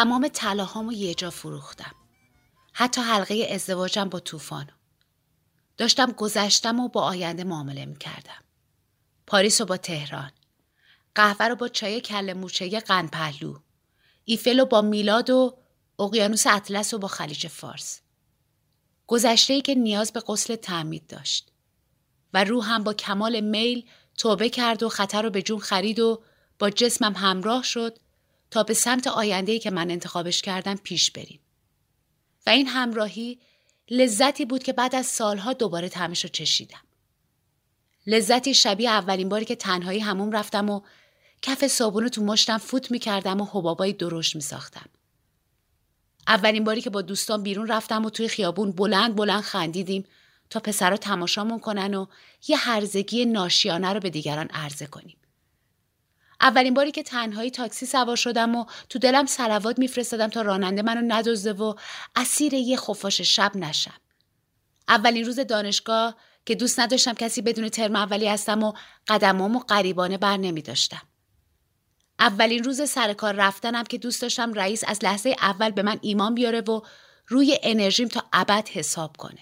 تمام طلاهامو یه جا فروختم. حتی حلقه ازدواجم با طوفانو. داشتم گذشتم و با آینده معامله می‌کردم. پاریس و با تهران. قهوه رو با چای کل موچه قند پهلو. ایفل و با میلاد و اقیانوس اطلس و با خلیج فارس. گذشته ای که نیاز به قسل تعمید داشت. و روح هم با کمال میل توبه کرد و خطر رو به جون خرید و با جسمم همراه شد تا به سمت آینده‌ای که من انتخابش کردم پیش بریم. و این همراهی لذتی بود که بعد از سالها دوباره تعمش رو چشیدم. لذتی شبیه اولین باری که تنهایی هموم رفتم و کف صابون تو مشتم فوت می‌کردم و حبابای درشت میساختم. اولین باری که با دوستان بیرون رفتم و توی خیابون بلند بلند خندیدیم تا پسرها تماشامون کنن و یه هرزگی ناشیانه رو به دیگران عرضه کنیم. اولین باری که تنهایی تاکسی سوار شدم و تو دلم سلوات میفرستادم تا راننده منو ندزده و اسیر یه خفاش شب نشم. اولین روز دانشگاه که دوست نداشتم کسی بدون ترم اولی هستم و قدمامو قریبانه بر نمی داشتم. اولین روز سر کار رفتنم که دوست داشتم رئیس از لحظه اول به من ایمان بیاره و روی انرژیم تا ابد حساب کنه.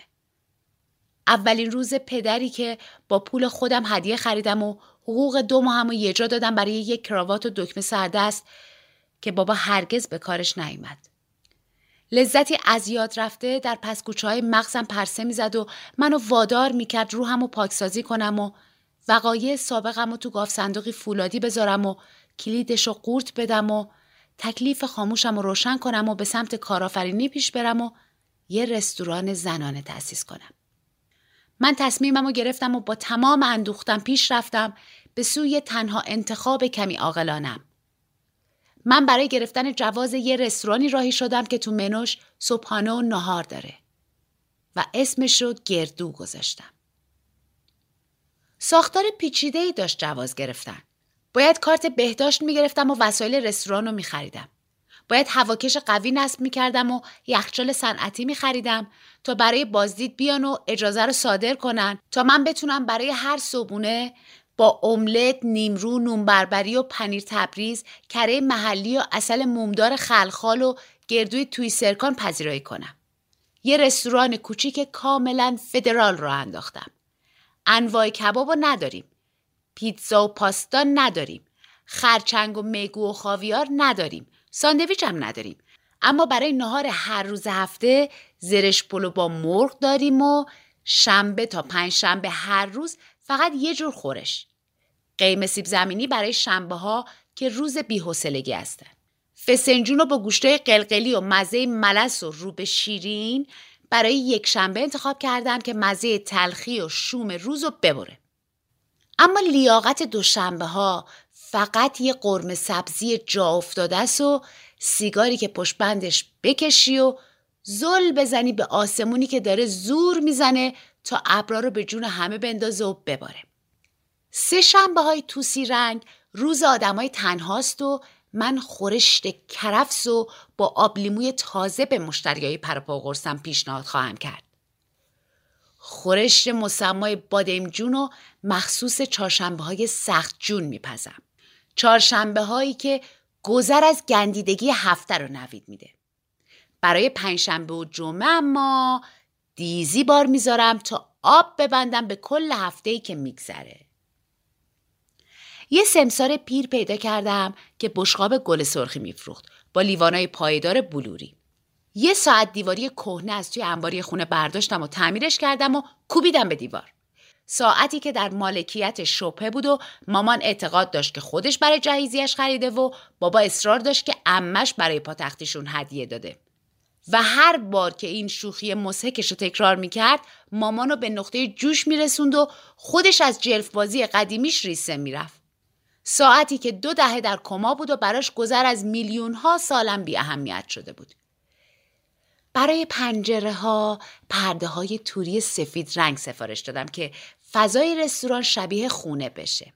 اولین روز پدری که با پول خودم هدیه خریدم و حقوق دو ماه یه جا دادم برای یک کراوات و دکمه سردست که بابا هرگز به کارش نیومد. لذتی از یاد رفته در پسکوچه های مغزم پرسه می‌زد و منو وادار می‌کرد روحم و پاکسازی کنم و وقایع سابقم و تو گاف صندوقی فولادی بذارم و کلیدش رو قورت بدم و تکلیف خاموشم رو روشن کنم و به سمت کارآفرینی پیش برم و یه رستوران زنانه تأسیس کنم. من تصمیمم رو گرفتم و با تمام اندوختم پیش رفتم به سوی تنها انتخاب کمی عاقلانم. من برای گرفتن جواز یه رستورانی راهی شدم که تو منوش صبحانه و نهار داره و اسمش رو گردو گذاشتم. ساختار پیچیده ای داشت جواز گرفتن. باید کارت بهداشت می‌گرفتم و وسایل رستوران رو میخریدم. باید هواکش قوی نصب می‌کردم و یخچال صنعتی میخریدم تا برای بازدید بیان و اجازه رو صادر کنن تا من بتونم برای هر صبونه با املت، نیمرو، نون بربری و پنیر تبریز، کره محلی و اصل مومدار خلخال و گردوی توی سرکان پذیرایی کنم. یه رستوران کوچیک کاملا فدرال رو انداختم. انواع کباب نداریم. پیتزا و پاستا نداریم. خرچنگ و میگو و خاویار نداریم. ساندویچ هم نداریم. اما برای نهار هر روز هفته زرش پلو با مرغ داریم و شنبه تا پنج شنبه هر روز فقط یه جور خورش. قیم سیب زمینی برای شنبه ها که روز بیحسلگی هستن. فسنجون رو با گوشته قلقلی و مزه ملس و رو به شیرین برای یک شنبه انتخاب کردم که مزه تلخی و شوم روز رو ببره. اما لیاقت دوشنبه ها فقط یه قرمه سبزی جا افتاده است و سیگاری که پشت بندش بکشی و زل بزنی به آسمونی که داره زور می‌زنه تا ابرا رو به جون همه بندازه و بباره. سه شنبه های توسی رنگ روز آدمای تنهاست و من خورشت کرفس و با آبلیموی تازه به مشتریای پرپا قرصم پیشنهاد خواهم کرد. خورشت مسمای بادمجون و مخصوص چهارشنبه های سخت جون میپزم. چهارشنبه هایی که گذر از گندیدگی هفته رو نوید میده. برای پنجشنبه و جمعه اما دیزی بار می‌ذارم تا آب ببندم به کل هفته ای که میگذره. یه سمسار پیر پیدا کردم که بشقاب گل سرخی میفروخت با لیوانای پایدار بلوری. یه ساعت دیواری کهنه از توی انباری خونه برداشتم و تعمیرش کردم و کوبیدم به دیوار. ساعتی که در مالکیت شبهه بود و مامان اعتقاد داشت که خودش برای جهیزیش خریده و بابا اصرار داشت که امش برای پاتختیشون هدیه داده. و هر بار که این شوخی مسحکش رو تکرار می‌کرد مامانو به نقطه جوش میرسوند و خودش از جلف بازی قدیمیش ریسه می‌رفت. ساعتی که دو دهه در کما بود و براش گذر از میلیون ها سالم بی اهمیت شده بود. برای پنجره ها پرده های توری سفید رنگ سفارش دادم که فضای رستوران شبیه خونه بشه.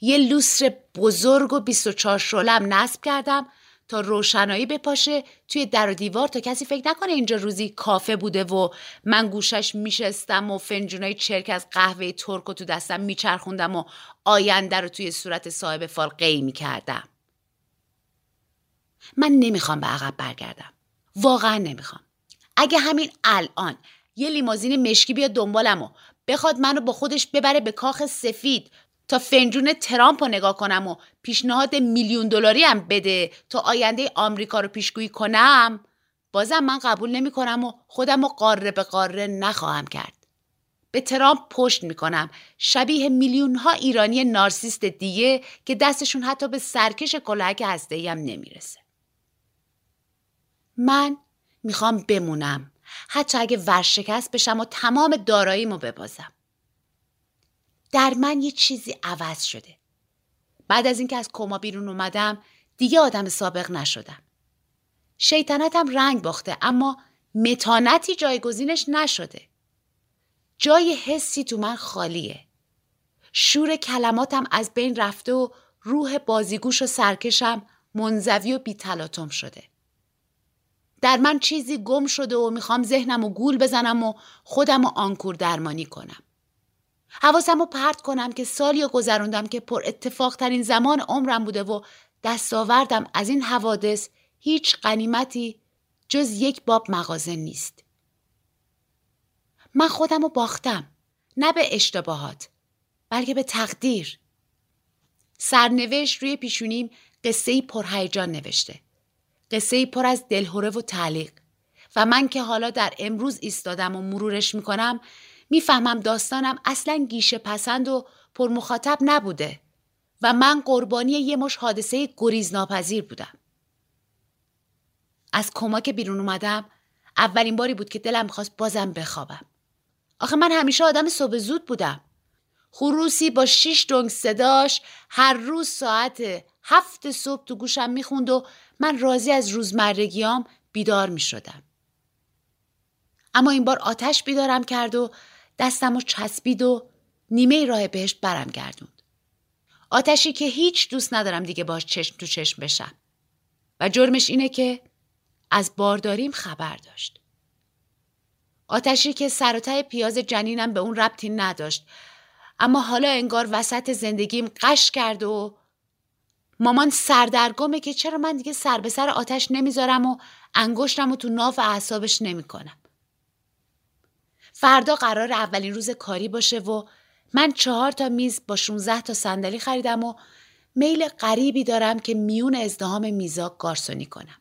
یه لوستر بزرگ و 24 شلم نصب کردم تا روشنایی بپاشه توی در و دیوار تا کسی فکر نکنه اینجا روزی کافه بوده و من گوشش میشستم و فنجونای چرک از قهوه ترک و تو دستم میچرخوندم و آینده رو توی صورت صاحب فال قی می‌کردم. من نمی‌خوام به عقب برگردم. واقعا نمی‌خوام. اگه همین الان یه لیمازین مشکی بیاد دنبالم و بخواد منو با خودش ببره به کاخ سفید تا فنجون ترامپ رو نگاه کنم و پیشنهاد میلیون دلاری هم بده تا آینده آمریکا رو پیشگویی کنم. بازم من قبول نمی کنم و خودم رو قاره به قاره نخواهم کرد. به ترامپ پشت می کنم شبیه میلیون ها ایرانی نارسیست دیگه که دستشون حتی به سرکش کلاهک هسته هم نمی‌رسه. من می‌خوام بمونم. حتی اگه ورشکست بشم و تمام داراییمو ببازم. در من یه چیزی عوض شده. بعد از اینکه از کما بیرون اومدم دیگه آدم سابق نشدم. شیطنتم رنگ باخته اما متانتی جایگزینش نشده. جای حسی تو من خالیه. شور کلماتم از بین رفته و روح بازیگوش و سرکشم منزوی و بیتلاتم شده. در من چیزی گم شده و می‌خوام ذهنم و گول بزنم و خودم و آنکور درمانی کنم حواسم رو پرت کنم که سالی رو گذروندم که پر اتفاق ترین زمان عمرم بوده و دستاوردم از این حوادث هیچ قنیمتی جز یک باب مغازه نیست. من خودم رو باختم نه به اشتباهات بلکه به تقدیر. سرنوشت روی پیشونیم قصه پرهیجان نوشته. قصه پر از دلهوره و تعلیق و من که حالا در امروز ایستادم و مرورش می‌کنم می‌فهمم داستانم اصلا گیشه پسند و پرمخاطب نبوده و من قربانی یه مش حادثه گریز ناپذیر بودم. از کما که بیرون اومدم اولین باری بود که دلم می‌خواست بازم بخوابم. آخه من همیشه آدم صبح زود بودم. خروسی با شیش دنگ صداش هر روز ساعت هفت صبح تو گوشم می‌خوند و من راضی از روزمرگیام بیدار می‌شدم. اما این بار آتش بیدارم کرد و دستم رو چسبید و نیمه راه بهشت برم گردوند. آتشی که هیچ دوست ندارم دیگه باش چشم تو چشم بشم. و جرمش اینه که از بارداریم خبر داشت. آتشی که سر و پیاز جنینم به اون ربطی نداشت. اما حالا انگار وسط زندگیم قش کرد و مامان سردرگمه که چرا من دیگه سر به سر آتش نمی‌ذارم و انگشتم و تو ناف اعصابش نمی‌کنم. فردا قرار اولین روز کاری باشه و من چهار تا میز با 16 تا صندلی خریدم و میل غریبی دارم که میون ازدهام میزا گارسونی کنم.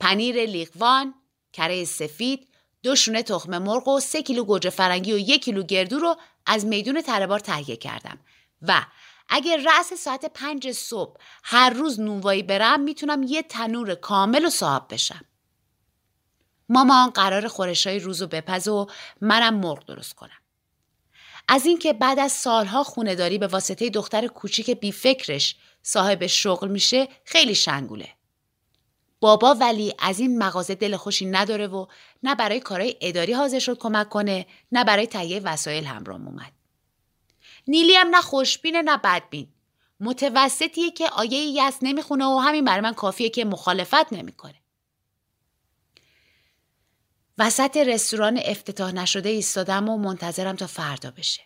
پنیر لیقوان، کره سفید، دو شونه تخم مرغ و سه کیلو گوجه فرنگی و یک کیلو گردو رو از میدون تربار تهیه کردم و اگر رأس ساعت پنج صبح هر روز نونوایی برم می‌تونم یه تنور کامل و صاحب بشم. مامان قرار خورشای روزو بپز و منم مرغ درست کنم. از اینکه بعد از سالها خونداری به واسطه دختر کوچیک بی فکرش صاحب شغل میشه خیلی شنگوله. بابا ولی از این مغازه دل خوشی نداره و نه برای کارهای اداری حاضر شد کمک کنه نه برای تهیه وسایل همراه اومد. نیلی هم نه خوشبینه نه بدبین. متوسطیه که آیه یس نمی‌خونه و همین برای من کافیه که مخالفت نمی‌کنه. وسط رستوران افتتاح نشده ایستادم و منتظرم تا فردا بشه.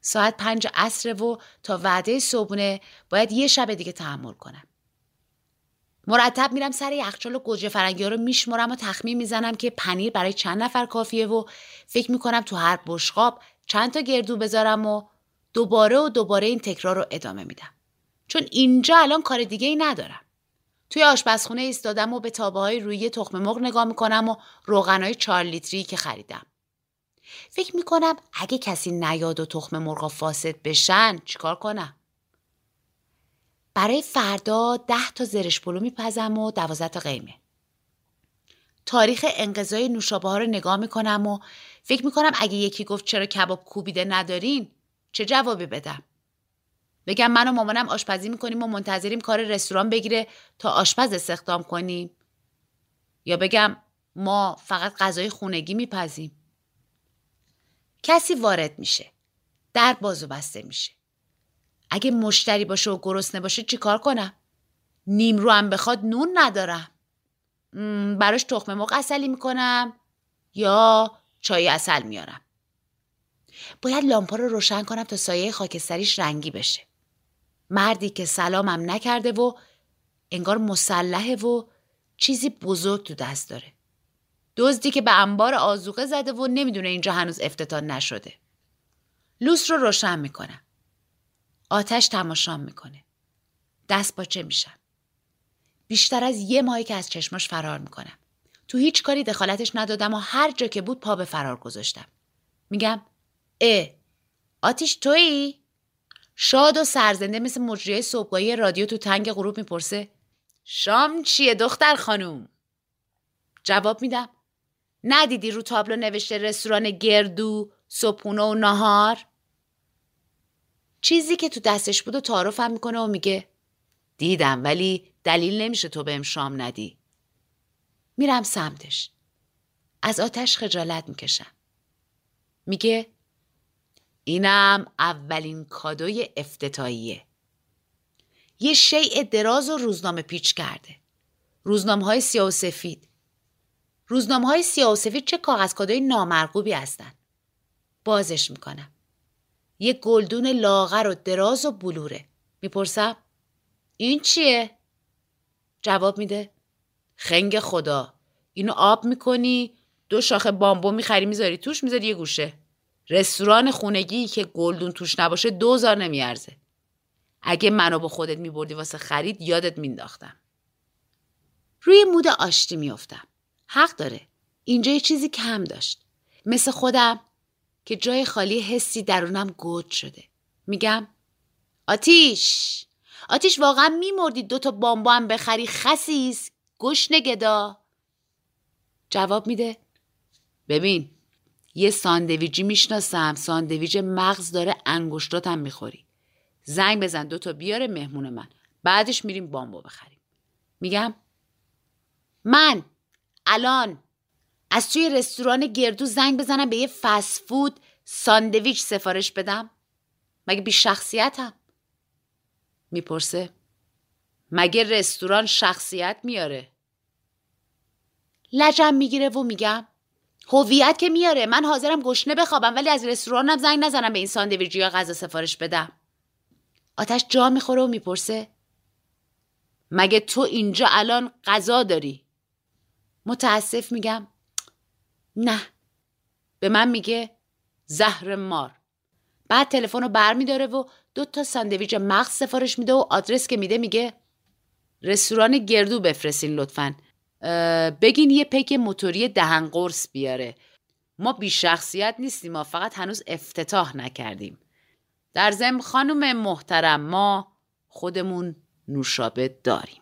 ساعت پنج عصر و تا وعده صبحونه باید یه شب دیگه تحمل کنم. مرتب میرم سر یخچال و گوجه فرنگی رو میشمرم و تخمین می‌زنم که پنیر برای چند نفر کافیه و فکر می‌کنم تو هر بشقاب چند تا گردو بذارم و دوباره و دوباره این تکرار رو ادامه میدم. چون اینجا الان کار دیگه ای ندارم. توی آشپزخونه ایستادم و به تابه های روی تخم مرغ نگاه می‌کنم و روغن های چهار لیتری که خریدم. فکر می‌کنم اگه کسی نیاد و تخم مرغا فاسد بشن چیکار کنم؟ برای فردا ده تا زرش پلو میپزم و دوازده تا قیمه. تاریخ انقضای نوشابه ها رو نگاه می‌کنم و فکر می‌کنم اگه یکی گفت چرا کباب کوبیده ندارین چه جوابی بدم؟ بگم من و مامانم آشپزی می‌کنیم و منتظریم کار رستوران بگیره تا آشپز استخدام کنیم. یا بگم ما فقط غذای خونگی میپزیم. کسی وارد میشه. در بازو بسته میشه. اگه مشتری باشه و گرسنه باشه چیکار کنم؟ نیم رو هم بخواد نون ندارم. براش تخم مرغ اصلی می‌کنم. یا چای اصل میارم. باید لامپا رو روشن کنم تا سایه خاکستریش رنگی بشه. مردی که سلامم نکرده و انگار مسلحه و چیزی بزرگ تو دست داره. دزدی که به انبار آزوقه زده و نمی‌دونه اینجا هنوز افتتاح نشده. لوس رو روشن می‌کنم. آتش تماشام می‌کنه. دست باچه میشم. بیشتر از یه ماهی که از چشماش فرار می‌کنم. تو هیچ کاری دخالتش ندادم و هر جا که بود پا به فرار گذاشتم میگم اه آتیش تویی؟ شاد و سرزنده مثل مجریه صبحگاهی رادیو تو تنگ غروب می‌پرسه شام چیه دختر خانوم؟ جواب میدم ندیدی رو تابلو نوشته رستوران گردو صبحونه و نهار؟ چیزی که تو دستش بود و تعارفم می‌کنه و میگه دیدم ولی دلیل نمیشه تو بهم شام ندی. میرم سمتش. از آتش خجالت می‌کشم. میگه اینم اولین کادوی افتتاحیه. یه شیء دراز و روزنامه پیچ کرده. روزنامه های سیاه و سفید. روزنامه های سیاه و سفید چه کاغذ کادوی نامرغوبی هستن. بازش می‌کنم. یه گلدون لاغر و دراز و بلوره. می‌پرسم این چیه؟ جواب میده خنگ خدا. اینو آب می‌کنی دو شاخه بامبو می‌خری می‌ذاری توش می‌ذاری یه گوشه. رستوران خونگی که گلدون توش نباشه دوزار نمیارزه. اگه منو با خودت میبردی واسه خرید یادت مینداختم روی مود آشتی میافتم. حق داره. اینجا یه چیزی کم داشت. مثل خودم که جای خالی حسی درونم گود شده. میگم آتیش! آتیش واقعا میمردی دوتا بامبو هم بخری؟ خسیس! گوش نگدا جواب میده. ببین یه ساندویچی می‌شناسم. ساندویچ مغز داره انگشتاتم می‌خوری. زنگ بزن دوتا بیاره مهمون من. بعدش میریم بامبو بخریم. میگم؟ من الان از توی رستوران گردو زنگ بزنم به یه فست فود ساندویچ سفارش بدم؟ مگه بی شخصیتم؟ می‌پرسه. مگه رستوران شخصیت میاره؟ لجم می‌گیره و میگم. هویت که میاره. من حاضرم گشنه بخوابم ولی از رستورانم زنگ نزنم به این ساندویچ یا غذا سفارش بدم. آتش جا می‌خوره و می‌پرسه. مگه تو اینجا الان غذا داری؟ متاسف میگم. نه. به من میگه زهر مار. بعد تلفن رو برمیداره و دو تا ساندویچ مغز سفارش میده و آدرس که میده میگه رستوران گردو بفرستین لطفا. بگین یه پیک موتوری دهن قرص بیاره. ما بی شخصیت نیستیم ما فقط هنوز افتتاح نکردیم. در ضمن خانم محترم ما خودمون نوشابه داریم.